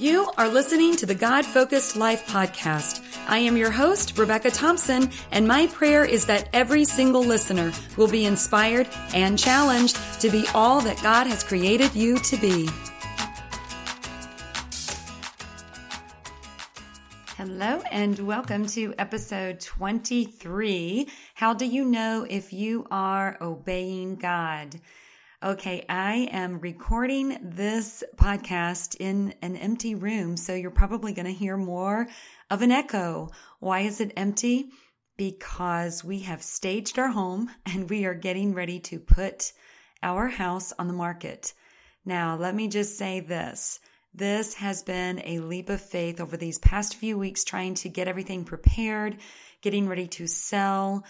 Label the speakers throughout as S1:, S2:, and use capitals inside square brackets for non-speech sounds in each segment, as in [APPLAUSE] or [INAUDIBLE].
S1: You are listening to the God Focused Life podcast. I am your host, Rebecca Thompson, and my prayer is that every single listener will be inspired and challenged to be all that God has created you to be. Hello and welcome to episode 23. How do you know if you are obeying God? Okay, I am recording this podcast in an empty room, so you're probably going to hear more of an echo. Why is it empty? Because we have staged our home and we are getting ready to put our house on the market. Now, let me just say this. This has been a leap of faith over these past few weeks trying to get everything prepared, getting ready to sell.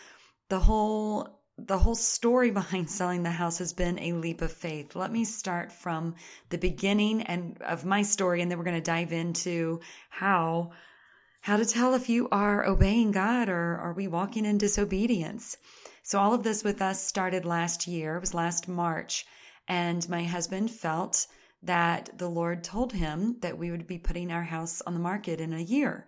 S1: The whole the whole story [LAUGHS] behind selling the house has been a leap of faith. Let me start from the beginning and of my story and then we're going to dive into how how to tell if you are obeying God or are we walking in disobedience. So all of this with us started last year. It was last March and my husband felt that the Lord told him that we would be putting our house on the market in a year.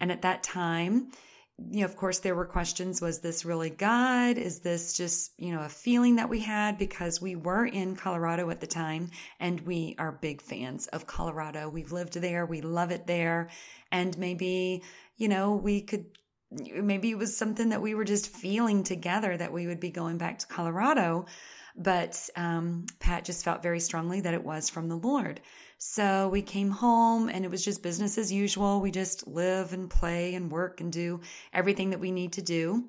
S1: And at that time, you know, of course, there were questions. Was this really God? Is this just, you know, a feeling that we had because we were in Colorado at the time and we are big fans of Colorado. We've lived there. We love it there. And maybe, you know, we could, maybe it was something that we were just feeling together that we would be going back to Colorado. But um, Pat just felt very strongly that it was from the Lord. So we came home and it was just business as usual. We just live and play and work and do everything that we need to do.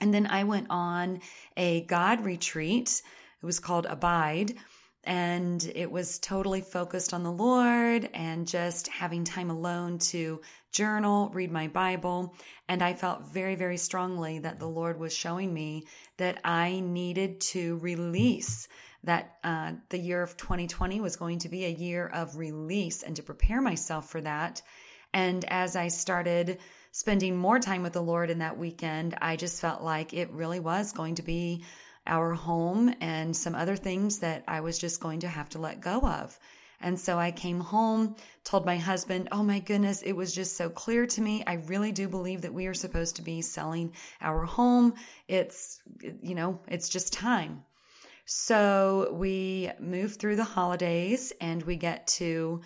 S1: And then I went on a God retreat. It was called Abide. And it was totally focused on the Lord and just having time alone to journal, read my Bible. And I felt very, very strongly that the Lord was showing me that I needed to release that uh, the year of 2020 was going to be a year of release and to prepare myself for that. And as I started spending more time with the Lord in that weekend, I just felt like it really was going to be our home and some other things that I was just going to have to let go of. And so I came home, told my husband, Oh my goodness, it was just so clear to me. I really do believe that we are supposed to be selling our home. It's, you know, it's just time. So we move through the holidays and we get to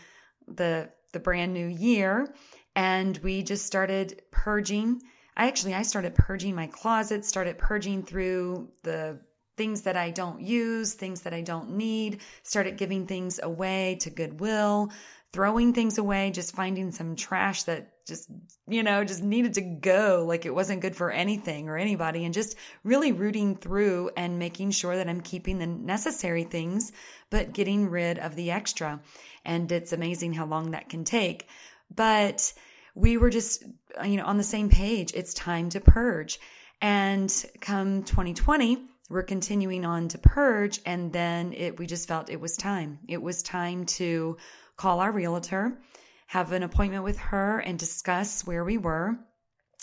S1: the the brand new year and we just started purging. I actually I started purging my closet, started purging through the things that I don't use, things that I don't need, started giving things away to Goodwill, throwing things away, just finding some trash that just, you know, just needed to go like it wasn't good for anything or anybody and just really rooting through and making sure that I'm keeping the necessary things, but getting rid of the extra. And it's amazing how long that can take. But we were just, you know, on the same page. It's time to purge. And come 2020, we're continuing on to purge. And then it, we just felt it was time. It was time to call our realtor, have an appointment with her, and discuss where we were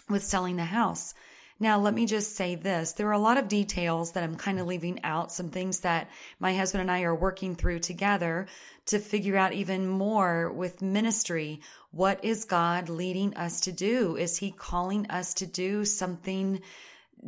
S1: with selling the house. Now, let me just say this. There are a lot of details that I'm kind of leaving out, some things that my husband and I are working through together to figure out even more with ministry. What is God leading us to do? Is he calling us to do something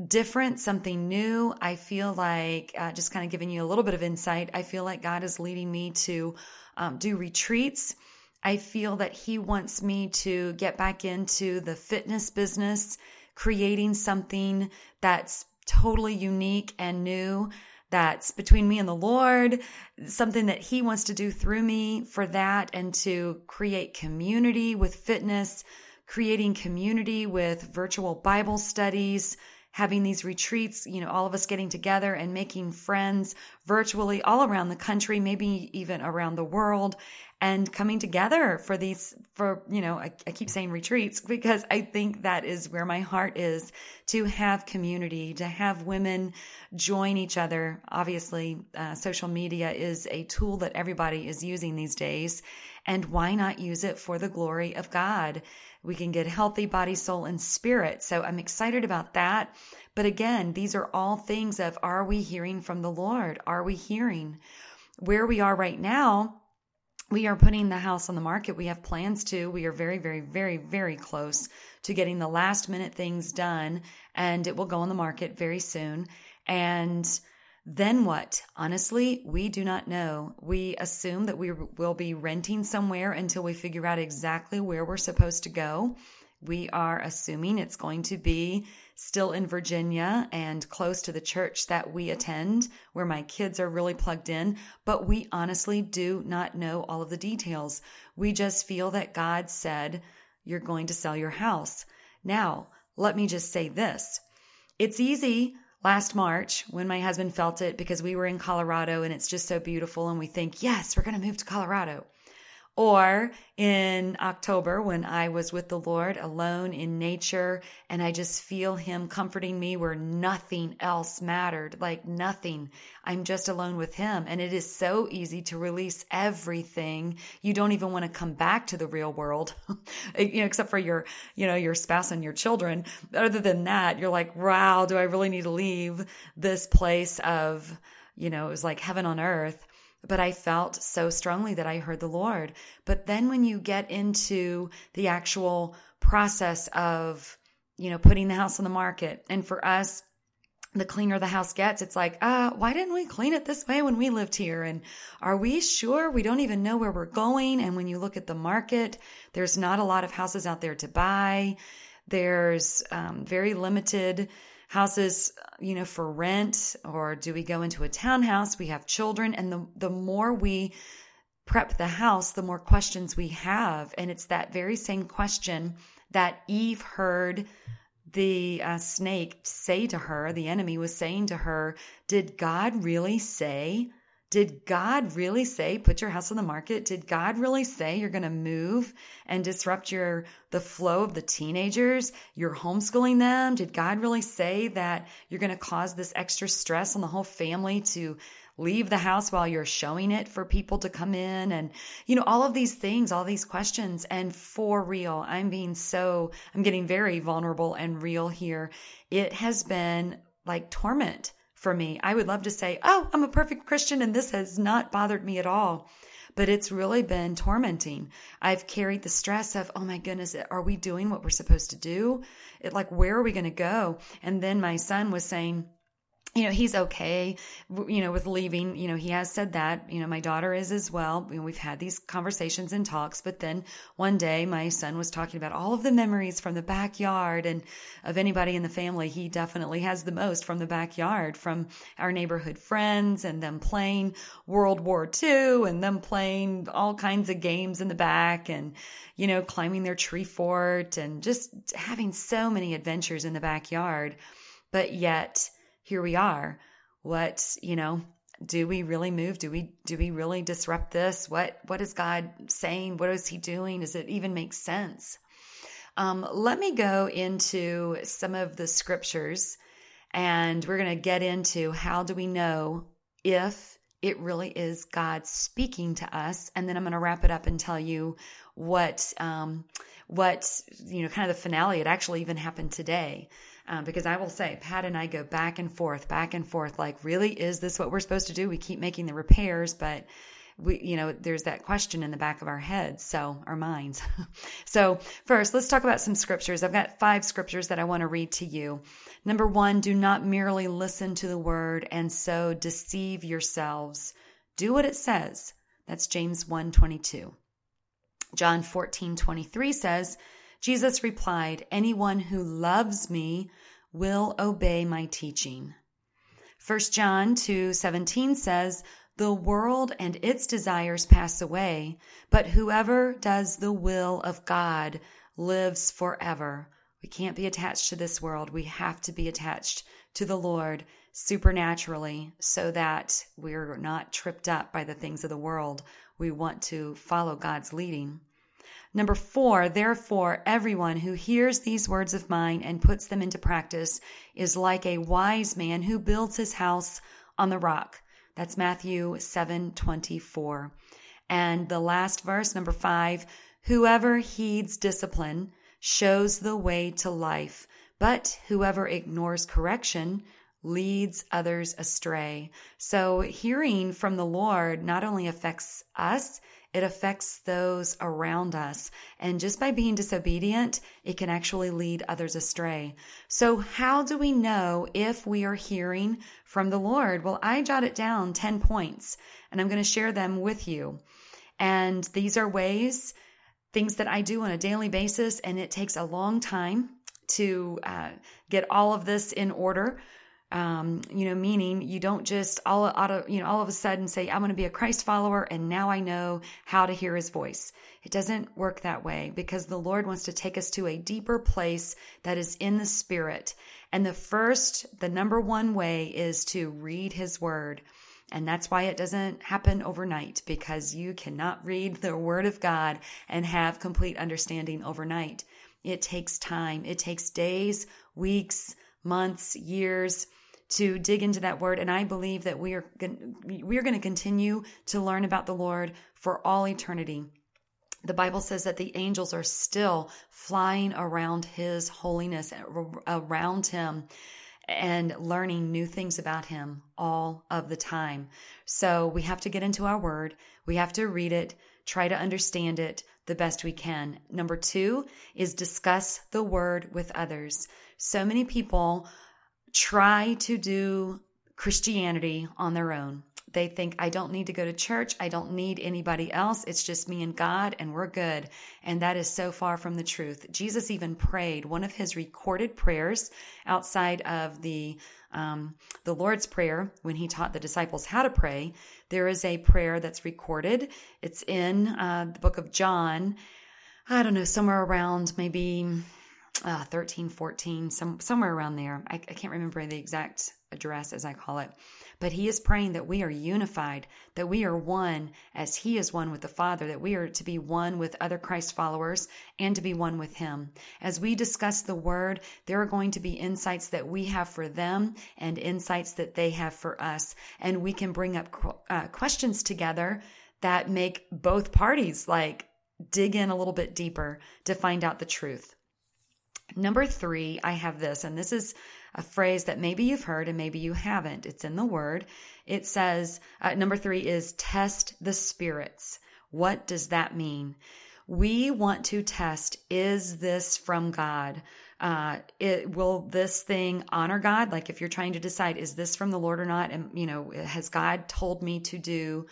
S1: different, something new? I feel like, uh, just kind of giving you a little bit of insight, I feel like God is leading me to um, do retreats. I feel that he wants me to get back into the fitness business, creating something that's totally unique and new that's between me and the Lord, something that He wants to do through me for that and to create community with fitness, creating community with virtual Bible studies, having these retreats, you know, all of us getting together and making friends virtually all around the country, maybe even around the world and coming together for these, for, you know, I, I, keep saying retreats because I think that is where my heart is to have community, to have women join each other. Obviously, uh, social media is a tool that everybody is using these days. And why not use it for the glory of God? We can get healthy body, soul, and spirit. So I'm excited about that. But again, these are all things of are we hearing from the Lord? Are we hearing? Where we are right now, we are putting the house on the market. We have plans to. We are very, very, very, very close to getting the last minute things done, and it will go on the market very soon. And then what? Honestly, we do not know. We assume that we will be renting somewhere until we figure out exactly where we're supposed to go. We are assuming it's going to be still in Virginia and close to the church that we attend, where my kids are really plugged in, but we honestly do not know all of the details. We just feel that God said, You're going to sell your house. Now, let me just say this it's easy last March when my husband felt it because we were in Colorado and it's just so beautiful, and we think, Yes, we're going to move to Colorado. Or in October when I was with the Lord alone in nature and I just feel Him comforting me where nothing else mattered, like nothing. I'm just alone with Him. And it is so easy to release everything. You don't even want to come back to the real world, [LAUGHS] you know, except for your, you know, your spouse and your children. Other than that, you're like, wow, do I really need to leave this place of, you know, it was like heaven on earth but I felt so strongly that I heard the Lord. But then when you get into the actual process of, you know, putting the house on the market, and for us, the cleaner the house gets, it's like, uh, why didn't we clean it this way when we lived here? And are we sure we don't even know where we're going? And when you look at the market, there's not a lot of houses out there to buy. There's um, very limited houses, you know, for rent or do we go into a townhouse? We have children. And the, the more we prep the house, the more questions we have. And it's that very same question that Eve heard the uh, snake say to her, the enemy was saying to her, Did God really say did God really say put your house on the market? Did God really say you're going to move and disrupt your the flow of the teenagers? You're homeschooling them? Did God really say that you're going to cause this extra stress on the whole family to leave the house while you're showing it for people to come in and you know all of these things all these questions and for real i'm being so i'm getting very vulnerable and real here it has been like torment for me. I would love to say, oh, I'm a perfect Christian and this has not bothered me at all. But it's really been tormenting. I've carried the stress of, oh my goodness, are we doing what we're supposed to do? It, like, where are we going to go? And then my son was saying, you know, he's okay, you know, with leaving. You know, he has said that. You know, my daughter is as well. You know, we've had these conversations and talks, but then one day my son was talking about all of the memories from the backyard and of anybody in the family. He definitely has the most from the backyard, from our neighborhood friends and them playing World War II and them playing all kinds of games in the back and, you know, climbing their tree fort and just having so many adventures in the backyard. But yet, here we are. What, you know, do we really move? Do we do we really disrupt this? What what is God saying? What is he doing? Does it even make sense? Um, let me go into some of the scriptures and we're going to get into how do we know if it really is God speaking to us. And then I'm going to wrap it up and tell you what, um, what, you know, kind of the finale. It actually even happened today. Um, because I will say, Pat and I go back and forth, back and forth. Like, really, is this what we're supposed to do? We keep making the repairs, but we, you know, there's that question in the back of our heads, so our minds. [LAUGHS] so, first, let's talk about some scriptures. I've got five scriptures that I want to read to you. Number one, do not merely listen to the word and so deceive yourselves. Do what it says. That's James 1 22. John 14 23 says, Jesus replied, Anyone who loves me will obey my teaching. 1 John 2:17 says, "The world and its desires pass away, but whoever does the will of God lives forever." We can't be attached to this world. We have to be attached to the Lord supernaturally so that we're not tripped up by the things of the world. We want to follow God's leading. Number four, therefore, everyone who hears these words of mine and puts them into practice is like a wise man who builds his house on the rock. That's Matthew 7 24. And the last verse, number five, whoever heeds discipline shows the way to life, but whoever ignores correction leads others astray. So hearing from the Lord not only affects us, it affects those around us. And just by being disobedient, it can actually lead others astray. So how do we know if we are hearing from the Lord? Well, I jotted down 10 points and I'm going to share them with you. And these are ways, things that I do on a daily basis, and it takes a long time to uh, get all of this in order um, you know, meaning you don't just all out of, you know, all of a sudden say, I'm going to be a Christ follower and now I know how to hear his voice. It doesn't work that way because the Lord wants to take us to a deeper place that is in the spirit. And the first, the number one way is to read his word. And that's why it doesn't happen overnight because you cannot read the word of God and have complete understanding overnight. It takes time. It takes days, weeks, months, years to dig into that word. And I believe that we are, we are going to continue to learn about the Lord for all eternity. The Bible says that the angels are still flying around his holiness, around him, and learning new things about him all of the time. So we have to get into our word. We have to read it, try to understand it the best we can. Number two is discuss the word with others. So many people try to do Christianity on their own. They think, I don't need to go to church. I don't need anybody else. It's just me and God, and we're good. And that is so far from the truth. Jesus even prayed one of his recorded prayers outside of the um, the Lord's Prayer when he taught the disciples how to pray. There is a prayer that's recorded. It's in uh, the book of John. I don't know, somewhere around maybe uh, 13, 14, some, somewhere around there. I, I can't remember the exact address as I call it. But he is praying that we are unified, that we are one as he is one with the Father, that we are to be one with other Christ followers and to be one with him. As we discuss the word, there are going to be insights that we have for them and insights that they have for us. And we can bring up uh, questions together that make both parties like dig in a little bit deeper to find out the truth. Number three, I have this, and this is a phrase that maybe you've heard and maybe you haven't. It's in the word. It says, uh, number three is test the spirits. What does that mean? We want to test, is this from God? Uh, it, will this thing honor God? Like if you're trying to decide, is this from the Lord or not? And, you know, has God told me to do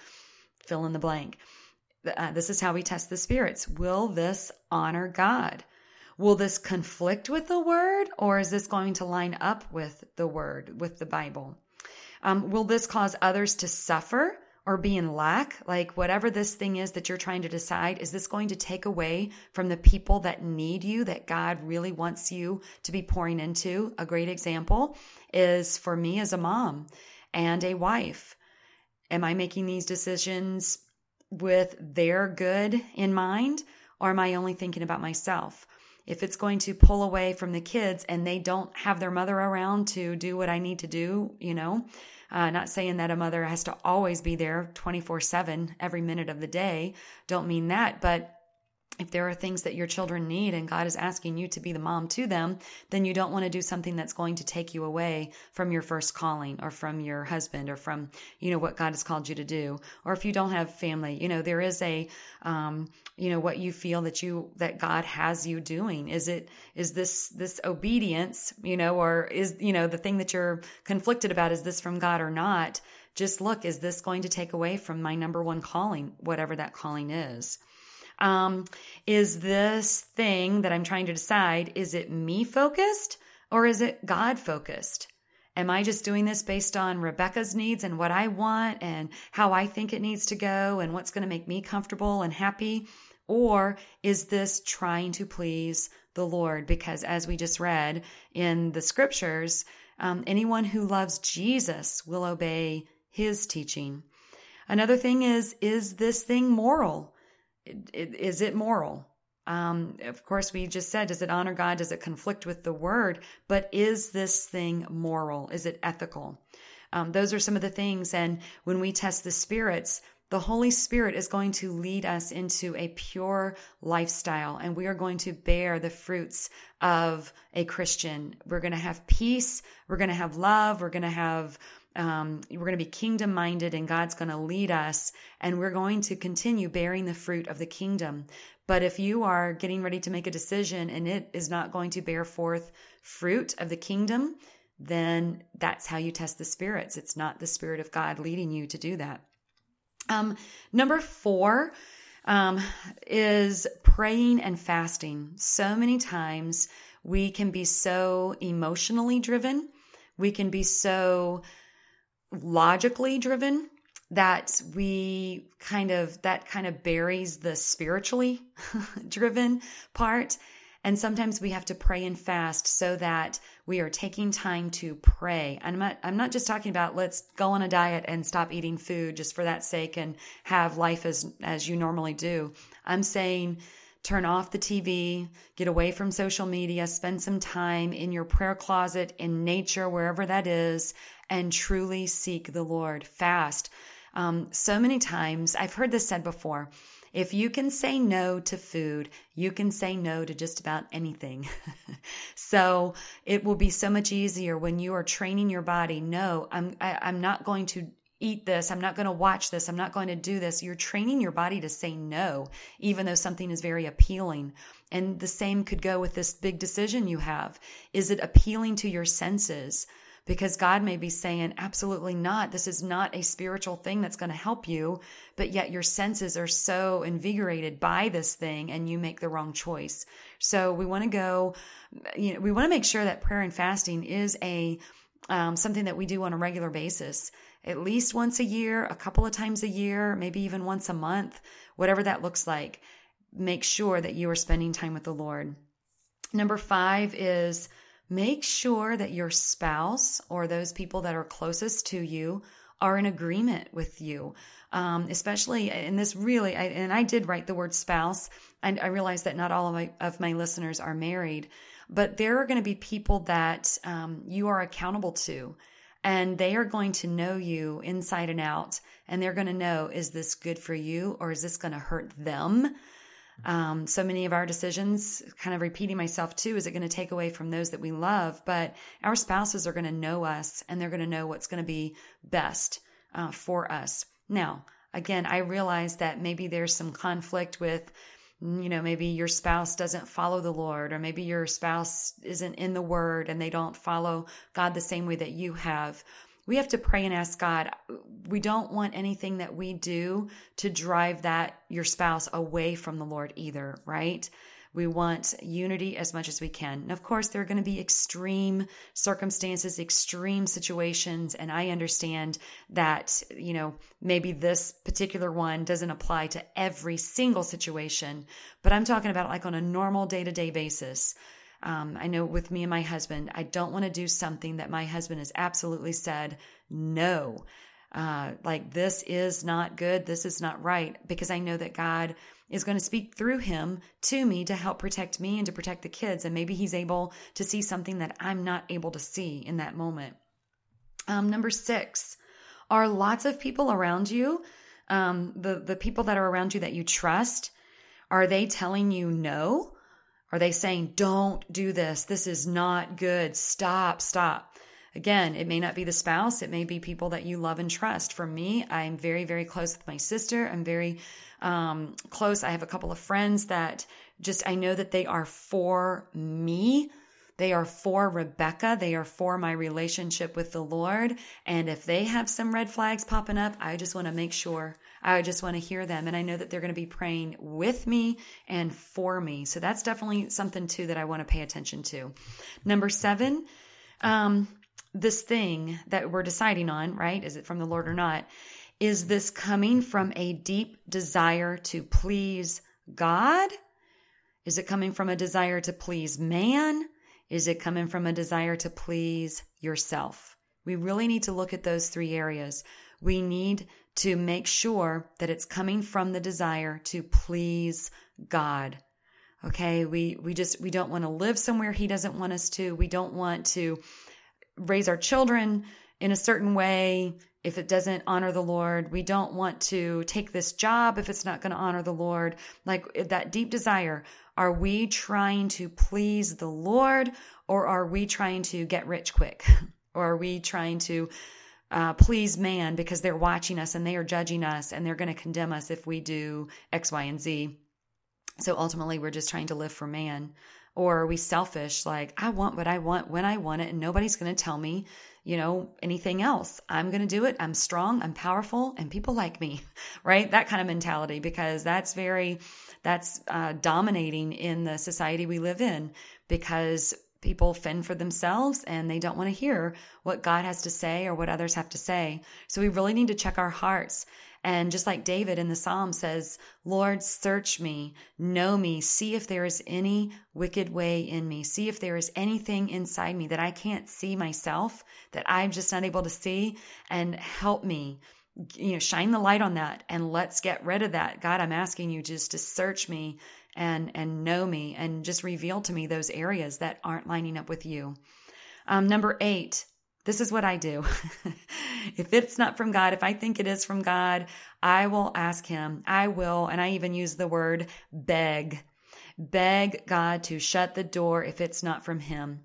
S1: fill in the blank? Uh, this is how we test the spirits. Will this honor God? Will this conflict with the word or is this going to line up with the word, with the Bible? Um, will this cause others to suffer or be in lack? Like whatever this thing is that you're trying to decide, is this going to take away from the people that need you, that God really wants you to be pouring into? A great example is for me as a mom and a wife. Am I making these decisions with their good in mind? Or am I only thinking about myself? If it's going to pull away from the kids and they don't have their mother around to do what I need to do, you know, uh, not saying that a mother has to always be there 24 7 every minute of the day. Don't mean that, but if there are things that your children need and God is asking you to be the mom to them, then you don't want to do something that's going to take you away from your first calling or from your husband or from, you know, what God has called you to do. Or if you don't have family, you know, there is a, um, you know, what you feel that you, that God has you doing. Is it, is this, this obedience, you know, or is, you know, the thing that you're conflicted about, is this from God or not? Just look, is this going to take away from my number one calling, whatever that calling is? Um, is this thing that I'm trying to decide, is it me focused or is it God focused? Am I just doing this based on Rebecca's needs and what I want and how I think it needs to go and what's going to make me comfortable and happy? Or is this trying to please the Lord? Because as we just read in the scriptures, um, anyone who loves Jesus will obey his teaching. Another thing is, is this thing moral? Is it moral? Um, of course, we just said, does it honor God? Does it conflict with the word? But is this thing moral? Is it ethical? Um, those are some of the things. And when we test the spirits, the Holy Spirit is going to lead us into a pure lifestyle and we are going to bear the fruits of a Christian. We're going to have peace. We're going to have love. We're going to have um, we're going to be kingdom minded and God's going to lead us and we're going to continue bearing the fruit of the kingdom. But if you are getting ready to make a decision and it is not going to bear forth fruit of the kingdom, then that's how you test the spirits. It's not the spirit of God leading you to do that. Um, number four um, is praying and fasting. So many times we can be so emotionally driven. We can be so logically driven that we kind of that kind of buries the spiritually [LAUGHS] driven part and sometimes we have to pray and fast so that we are taking time to pray. I'm not, I'm not just talking about let's go on a diet and stop eating food just for that sake and have life as, as you normally do. I'm saying turn off the TV, get away from social media, spend some time in your prayer closet, in nature, wherever that is, and truly seek the Lord. Fast. Um, so many times, I've heard this said before. If you can say no to food, you can say no to just about anything. [LAUGHS] so it will be so much easier when you are training your body. No, I'm, I, am i am not going to eat this. I'm not going to watch this. I'm not going to do this. You're training your body to say no, even though something is very appealing. And the same could go with this big decision you have. Is it appealing to your senses? Because God may be saying, absolutely not. This is not a spiritual thing that's going to help you, but yet your senses are so invigorated by this thing and you make the wrong choice. So we want to go, you know, we want to make sure that prayer and fasting is a, um, something that we do on a regular basis, at least once a year, a couple of times a year, maybe even once a month, whatever that looks like. Make sure that you are spending time with the Lord. Number five is Make sure that your spouse or those people that are closest to you are in agreement with you. Um, especially, in this really, I, and I did write the word spouse, and I realize that not all of my, of my listeners are married, but there are going to be people that um, you are accountable to, and they are going to know you inside and out, and they're going to know is this good for you or is this going to hurt them? Um, so many of our decisions, kind of repeating myself too, is it going to take away from those that we love? But our spouses are going to know us and they're going to know what's going to be best uh, for us. Now, again, I realize that maybe there's some conflict with, you know, maybe your spouse doesn't follow the Lord, or maybe your spouse isn't in the word and they don't follow God the same way that you have we have to pray and ask God. We don't want anything that we do to drive that your spouse away from the Lord either, right? We want unity as much as we can. And of course, there are going to be extreme circumstances, extreme situations. And I understand that, you know, maybe this particular one doesn't apply to every single situation, but I'm talking about like on a normal day to day basis. Um, I know with me and my husband, I don't want to do something that my husband has absolutely said no. Uh, like this is not good. This is not right because I know that God is going to speak through him to me to help protect me and to protect the kids. And maybe he's able to see something that I'm not able to see in that moment. Um, number six, are lots of people around you, um, the, the people that are around you that you trust, are they telling you no? Are they saying, don't do this? This is not good. Stop, stop. Again, it may not be the spouse. It may be people that you love and trust. For me, I'm very, very close with my sister. I'm very um, close. I have a couple of friends that just, I know that they are for me. They are for Rebecca. They are for my relationship with the Lord. And if they have some red flags popping up, I just want to make sure I just want to hear them. And I know that they're going to be praying with me and for me. So that's definitely something too that I want to pay attention to. Number seven, um, this thing that we're deciding on, right? Is it from the Lord or not? Is this coming from a deep desire to please God? Is it coming from a desire to please man? Is it coming from a desire to please yourself? We really need to look at those three areas. We need to make sure that it's coming from the desire to please God. Okay. We, we just, we don't want to live somewhere he doesn't want us to. We don't want to raise our children in a certain way if it doesn't honor the Lord. We don't want to take this job if it's not going to honor the Lord. Like that deep desire. Are we trying to please the Lord or are we trying to get rich quick? [LAUGHS] or are we trying to uh, please man because they're watching us and they are judging us and they're going to condemn us if we do X, Y, and Z? So ultimately, we're just trying to live for man. Or are we selfish? Like, I want what I want when I want it, and nobody's going to tell me, you know, anything else. I'm going to do it. I'm strong. I'm powerful, and people like me, [LAUGHS] right? That kind of mentality, because that's very, that's uh, dominating in the society we live in because people fend for themselves and they don't want to hear what God has to say or what others have to say. So we really need to check our hearts and just like David in the Psalm says, Lord, search me, know me, see if there is any wicked way in me, see if there is anything inside me that I can't see myself, that I'm just not able to see, and help me. You know, shine the light on that and let's get rid of that. God, I'm asking you just to search me and and know me and just reveal to me those areas that aren't lining up with you. Um, number eight, this is what I do. [LAUGHS] if it's not from God, if I think it is from God, I will ask Him. I will, and I even use the word beg. Beg God to shut the door if it's not from Him.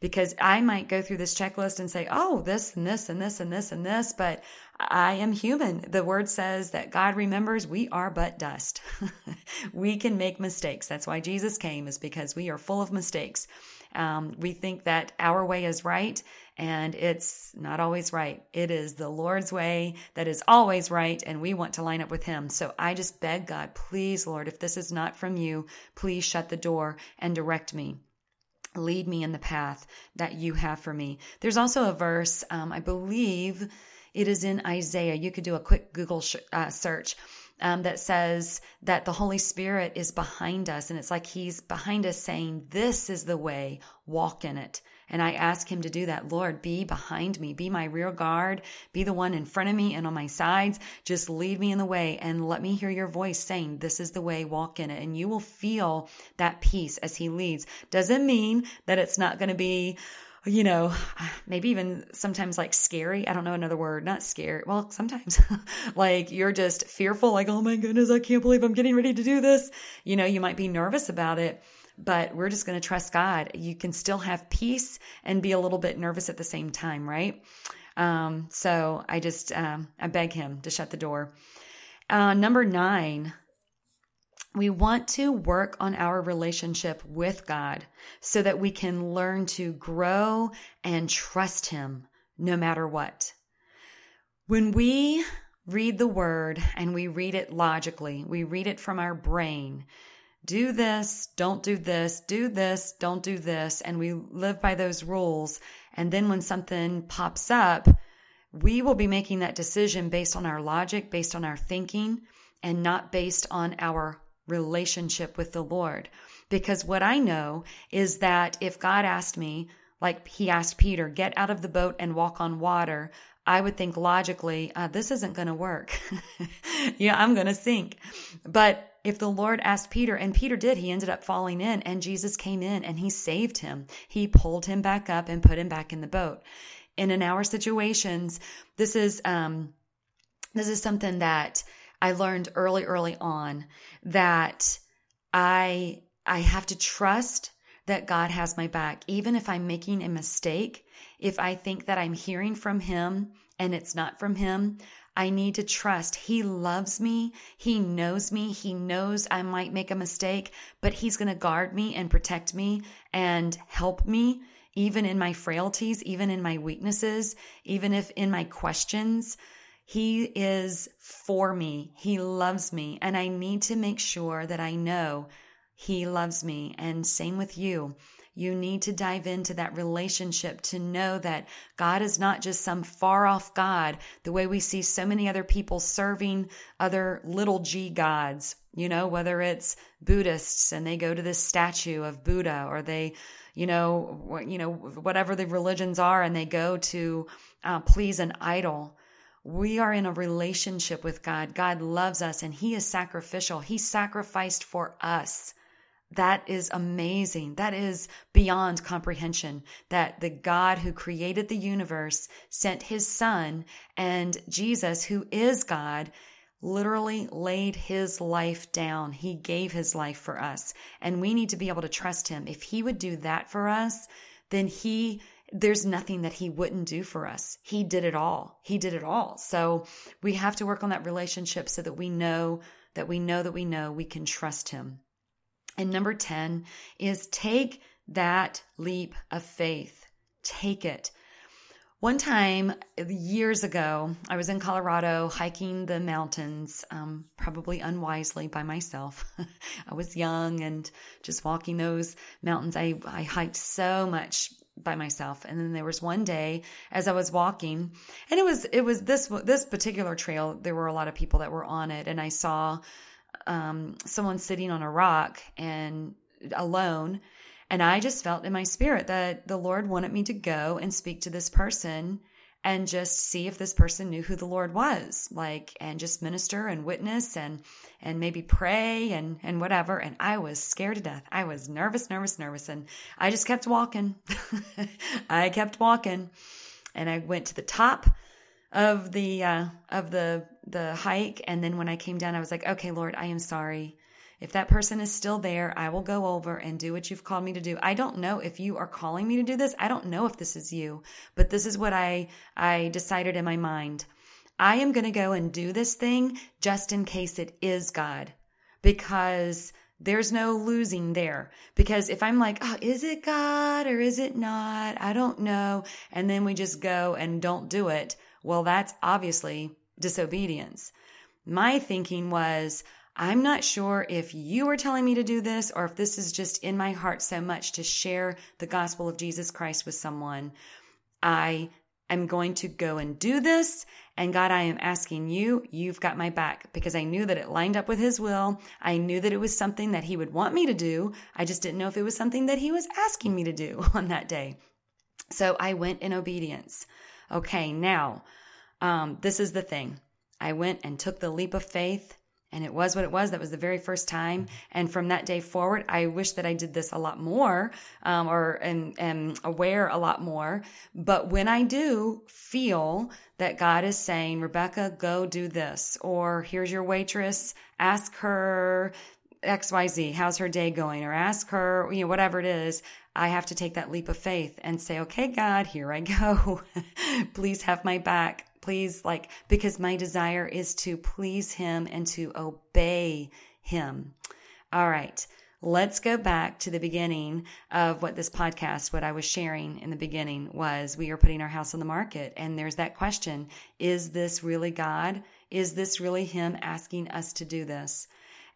S1: Because I might go through this checklist and say, oh, this and this and this and this and this, but I am human. The word says that God remembers we are but dust. [LAUGHS] we can make mistakes. That's why Jesus came, is because we are full of mistakes. Um, we think that our way is right, and it's not always right. It is the Lord's way that is always right, and we want to line up with Him. So I just beg God, please, Lord, if this is not from you, please shut the door and direct me. Lead me in the path that you have for me. There's also a verse, um, I believe it is in Isaiah. You could do a quick Google sh- uh, search um, that says that the Holy Spirit is behind us. And it's like He's behind us saying, This is the way, walk in it. And I ask Him to do that. Lord, be behind me, be my rear guard, be the one in front of me and on my sides. Just lead me in the way and let me hear your voice saying, This is the way, walk in it. And you will feel that peace as He leads. Doesn't mean that it's not going to be you know, maybe even sometimes like scary. I don't know another word, not scary. Well, sometimes [LAUGHS] like you're just fearful, like, oh my goodness, I can't believe I'm getting ready to do this. You know, you might be nervous about it, but we're just going to trust God. You can still have peace and be a little bit nervous at the same time, right? Um, so I just, um, I beg him to shut the door. Uh, number nine, we want to work on our relationship with God so that we can learn to grow and trust Him no matter what. When we read the word and we read it logically, we read it from our brain. Do this, don't do this, do this, don't do this. And we live by those rules. And then when something pops up, we will be making that decision based on our logic, based on our thinking, and not based on our relationship with the Lord. Because what I know is that if God asked me, like he asked Peter, get out of the boat and walk on water, I would think logically, uh, this isn't going to work. [LAUGHS] yeah, I'm going to sink. But if the Lord asked Peter, and Peter did, he ended up falling in, and Jesus came in and he saved him. He pulled him back up and put him back in the boat. And in our situations, this is um, this is something that I learned early, early on that I, I have to trust that God has my back. Even if I'm making a mistake, if I think that I'm hearing from Him and it's not from Him, I need to trust. He loves me. He knows me. He knows I might make a mistake, but He's going to guard me and protect me and help me, even in my frailties, even in my weaknesses, even if in my questions. He is for me. He loves me. And I need to make sure that I know He loves me. And same with you. You need to dive into that relationship to know that God is not just some far off God, the way we see so many other people serving other little g gods, you know, whether it's Buddhists and they go to this statue of Buddha or they, you know, you know, whatever the religions are and they go to uh, please an idol. We are in a relationship with God. God loves us and He is sacrificial. He sacrificed for us. That is amazing. That is beyond comprehension that the God who created the universe sent his son and Jesus, who is God, literally laid his life down. He gave his life for us and we need to be able to trust him. If he would do that for us, then he there's nothing that he wouldn't do for us. He did it all. He did it all. So we have to work on that relationship so that we know that we know that we know we can trust him. And number 10 is take that leap of faith. Take it. One time, years ago, I was in Colorado hiking the mountains, um, probably unwisely by myself. [LAUGHS] I was young and just walking those mountains. I, I hiked so much by myself. And then there was one day as I was walking and it was, it was this, this particular trail. There were a lot of people that were on it and I saw, um, someone sitting on a rock and alone and I just felt in my spirit that the Lord wanted me to go and speak to this person and just see if this person knew who the Lord was, like, and just minister and witness and, and maybe pray and, and whatever. And I was scared to death. I was nervous, nervous, nervous. And I just kept walking. [LAUGHS] I kept walking and I went to the top of the, uh, of the, the hike. And then when I came down, I was like, okay, Lord, I am sorry. If that person is still there, I will go over and do what you've called me to do. I don't know if you are calling me to do this. I don't know if this is you, but this is what I, I decided in my mind. I am going to go and do this thing just in case it is God because there's no losing there. Because if I'm like, oh, is it God or is it not? I don't know. And then we just go and don't do it. Well, that's obviously disobedience. My thinking was, I'm not sure if you are telling me to do this or if this is just in my heart so much to share the gospel of Jesus Christ with someone. I am going to go and do this. And God, I am asking you, you've got my back because I knew that it lined up with his will. I knew that it was something that he would want me to do. I just didn't know if it was something that he was asking me to do [LAUGHS] on that day. So I went in obedience. Okay. Now, um, this is the thing. I went and took the leap of faith and it was what it was. That was the very first time. And from that day forward, I wish that I did this a lot more, um, or am, am aware a lot more. But when I do feel that God is saying, Rebecca, go do this, or here's your waitress, ask her XYZ, how's her day going? Or ask her, you know, whatever it is. I have to take that leap of faith and say, okay, God, here I go. [LAUGHS] Please have my back please like because my desire is to please him and to obey him. All right let's go back to the beginning of what this podcast what i was sharing in the beginning was. We are putting our house on the market and there's that question is this really god? Is this really him asking us to do this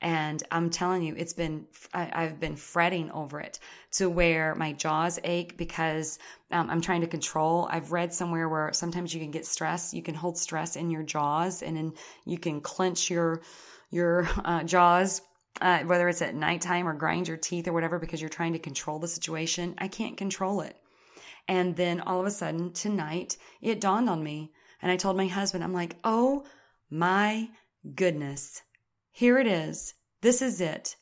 S1: and I'm telling you, it's been, I, have been fretting over it to where my jaws ache because um, I'm trying to control. I've read somewhere where sometimes you can get stress. You can hold stress in your jaws and then you can clench your, your uh, jaws uh, whether it's at nighttime or grind your teeth or whatever, because you're trying to control the situation. I can't control it. And then all of a sudden tonight, it dawned on me. And I told my husband, I'm like, oh my goodness. Here it is. This is it.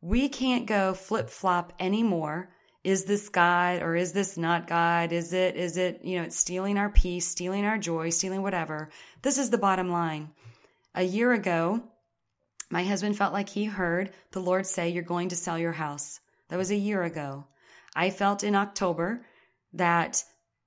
S1: We can't go flip flop anymore. Is this God or is this not God? Is it, is it, you know, it's stealing our peace, stealing our joy, stealing whatever. This is the bottom line. A year ago, my husband felt like he heard the Lord say, You're going to sell your house. That was a year ago. I felt in October that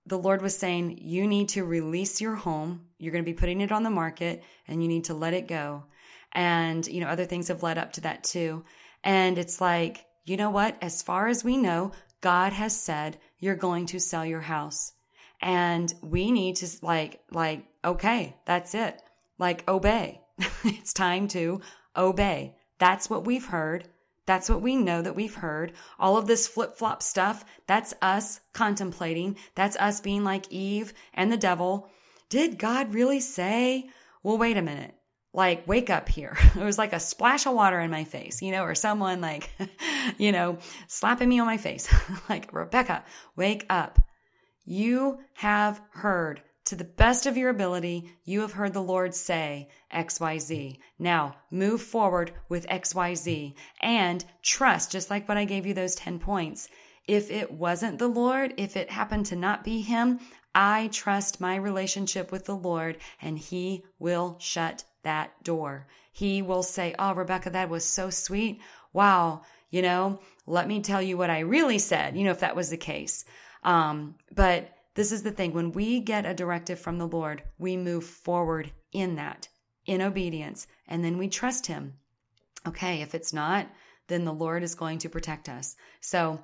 S1: the Lord was saying, You need to release your home. You're going to be putting it on the market and you need to let it go and you know other things have led up to that too and it's like you know what as far as we know god has said you're going to sell your house and we need to like like okay that's it like obey [LAUGHS] it's time to obey that's what we've heard that's what we know that we've heard. All of this flip flop stuff, that's us contemplating. That's us being like Eve and the devil. Did God really say? Well, wait a minute like wake up here [LAUGHS] it was like a splash of water in my face you know or someone like [LAUGHS] you know slapping me on my face [LAUGHS] like rebecca wake up you have heard to the best of your ability, you have heard the Lord say XYZ. Now move forward with XYZ and trust, just like what I gave you those 10 points. If it wasn't the Lord, if it happened to not be Him, I trust my relationship with the Lord and He will shut that door. He will say, Oh, Rebecca, that was so sweet. Wow. You know, let me tell you what I really said, you know, if that was the case. Um, but this is the thing. When we get a directive from the Lord, we move forward in that, in obedience, and then we trust Him. Okay. If it's not, then the Lord is going to protect us. So,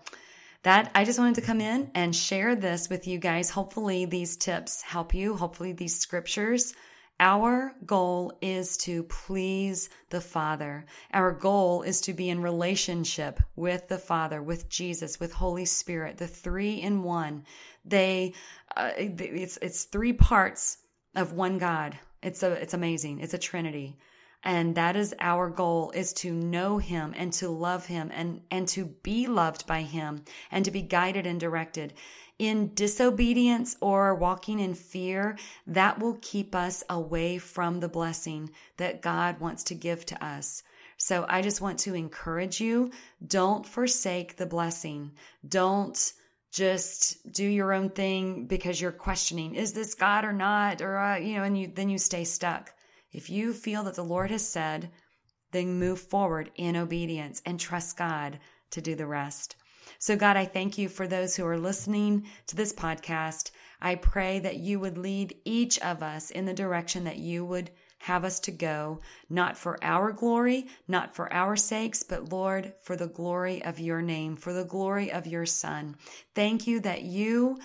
S1: that I just wanted to come in and share this with you guys. Hopefully, these tips help you. Hopefully, these scriptures our goal is to please the Father. Our goal is to be in relationship with the Father, with Jesus, with Holy Spirit, the three in one. They, uh, it's, it's three parts of one God. It's a, it's amazing. It's a Trinity. And that is our goal is to know him and to love him and, and to be loved by him and to be guided and directed in disobedience or walking in fear, that will keep us away from the blessing that God wants to give to us. So I just want to encourage you. Don't forsake the blessing. Don't just do your own thing because you're questioning, is this God or not? Or, uh, you know, and you, then you stay stuck. If you feel that the Lord has said, then move forward in obedience and trust God to do the rest. So, God, I thank you for those who are listening to this podcast. I pray that you would lead each of us in the direction that you would have us to go, not for our glory, not for our sakes, but Lord, for the glory of your name, for the glory of your Son. Thank you that you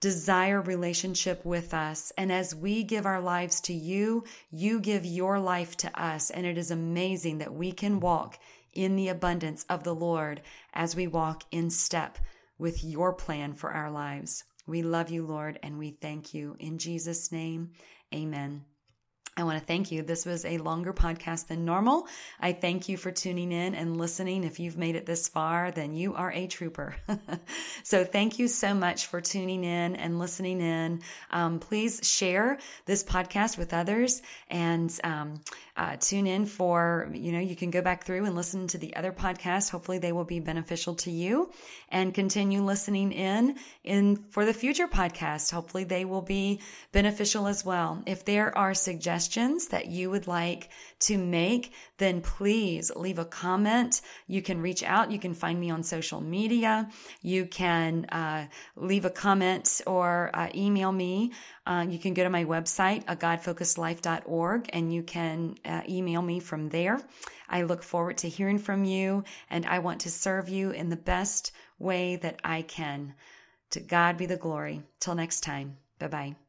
S1: desire relationship with us. And as we give our lives to you, you give your life to us. And it is amazing that we can walk in the abundance of the Lord as we walk in step with your plan for our lives. We love you, Lord, and we thank you. In Jesus' name, amen. I want to thank you. This was a longer podcast than normal. I thank you for tuning in and listening. If you've made it this far, then you are a trooper. [LAUGHS] so thank you so much for tuning in and listening in. Um, please share this podcast with others and um, uh, tune in for, you know, you can go back through and listen to the other podcasts. Hopefully they will be beneficial to you and continue listening in in for the future podcast. Hopefully they will be beneficial as well. If there are suggestions that you would like to make, then please leave a comment. You can reach out. You can find me on social media. You can uh, leave a comment or uh, email me. Uh, you can go to my website, a and you can uh, email me from there. I look forward to hearing from you, and I want to serve you in the best way that I can. To God be the glory. Till next time. Bye bye.